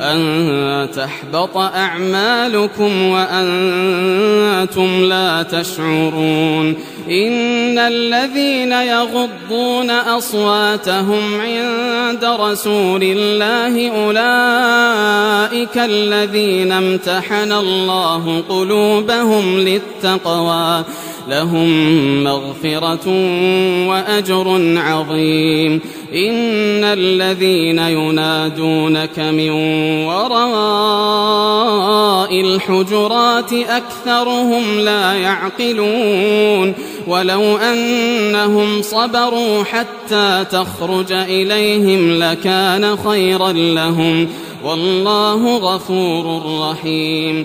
أن تحبط أعمالكم وأنتم لا تشعرون إن الذين يغضون أصواتهم عند رسول الله أولئك الذين امتحن الله قلوبهم للتقوى لهم مغفرة وأجر عظيم. إن الذين ينادونك من وراء الحجرات أكثرهم لا يعقلون. ولو أنهم صبروا حتى تخرج إليهم لكان خيرا لهم. والله غفور رحيم.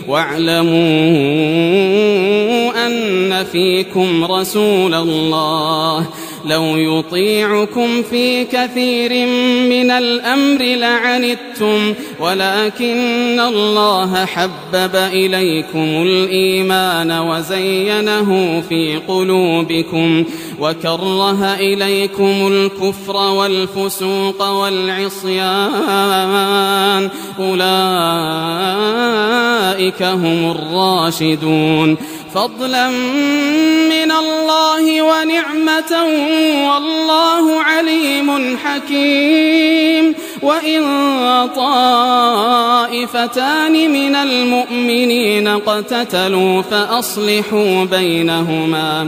واعلموا أن فيكم رسول الله. لو يطيعكم في كثير من الأمر لعنتم ولكن الله حبب إليكم الإيمان وزينه في قلوبكم وكره إليكم الكفر والفسوق والعصيان. أولئك هم الراشدون. فضلا من الله ونعمة والله عليم حكيم. وإن طائفتان من المؤمنين اقتتلوا فأصلحوا بينهما.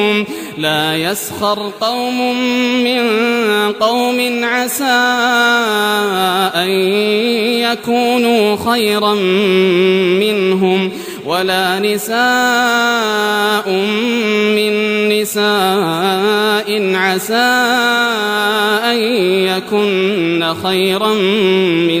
لا يسخر قوم من قوم عسى أن يكونوا خيرا منهم ولا نساء من نساء عسى أن يكن خيرا منهن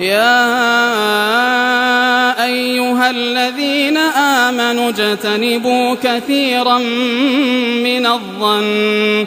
يا أيها الذين آمنوا اجتنبوا كثيرا من الظن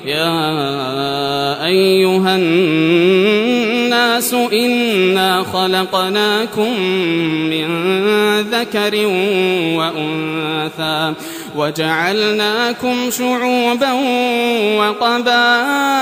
يا أيها الناس إنا خلقناكم من ذكر وأنثى وجعلناكم شعوبا وقبائل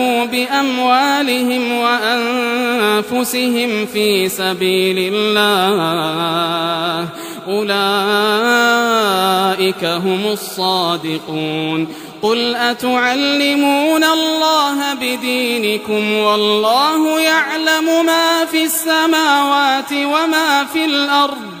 بأموالهم وأنفسهم في سبيل الله. أولئك هم الصادقون. قل أتعلمون الله بدينكم والله يعلم ما في السماوات وما في الأرض.